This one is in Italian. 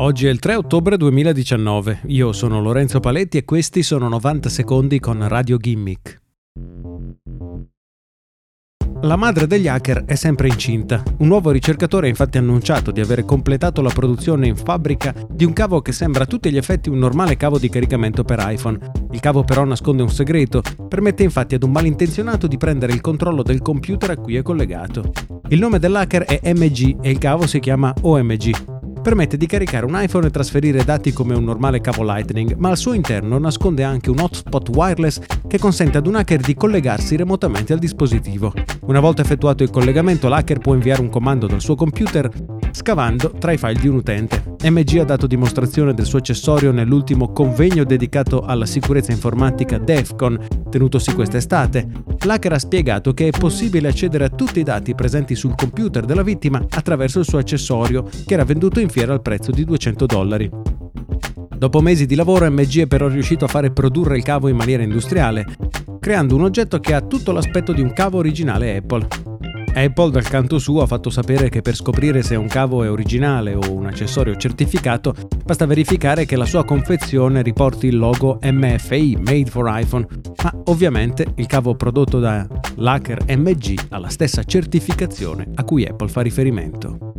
Oggi è il 3 ottobre 2019, io sono Lorenzo Paletti e questi sono 90 secondi con Radio Gimmick. La madre degli hacker è sempre incinta. Un nuovo ricercatore ha infatti annunciato di aver completato la produzione in fabbrica di un cavo che sembra a tutti gli effetti un normale cavo di caricamento per iPhone. Il cavo però nasconde un segreto, permette infatti ad un malintenzionato di prendere il controllo del computer a cui è collegato. Il nome dell'hacker è MG e il cavo si chiama OMG, permette di caricare un iPhone e trasferire dati come un normale cavo Lightning, ma al suo interno nasconde anche un hotspot wireless che consente ad un hacker di collegarsi remotamente al dispositivo. Una volta effettuato il collegamento, l'hacker può inviare un comando dal suo computer scavando tra i file di un utente. MG ha dato dimostrazione del suo accessorio nell'ultimo convegno dedicato alla sicurezza informatica DEFCON, tenutosi quest'estate. L'hacker ha spiegato che è possibile accedere a tutti i dati presenti sul computer della vittima attraverso il suo accessorio, che era venduto in fiera al prezzo di 200 dollari. Dopo mesi di lavoro MG è però riuscito a fare produrre il cavo in maniera industriale, creando un oggetto che ha tutto l'aspetto di un cavo originale Apple. Apple dal canto suo ha fatto sapere che per scoprire se un cavo è originale o un accessorio certificato basta verificare che la sua confezione riporti il logo MFI Made for iPhone, ma ovviamente il cavo prodotto da l'hacker MG ha la stessa certificazione a cui Apple fa riferimento.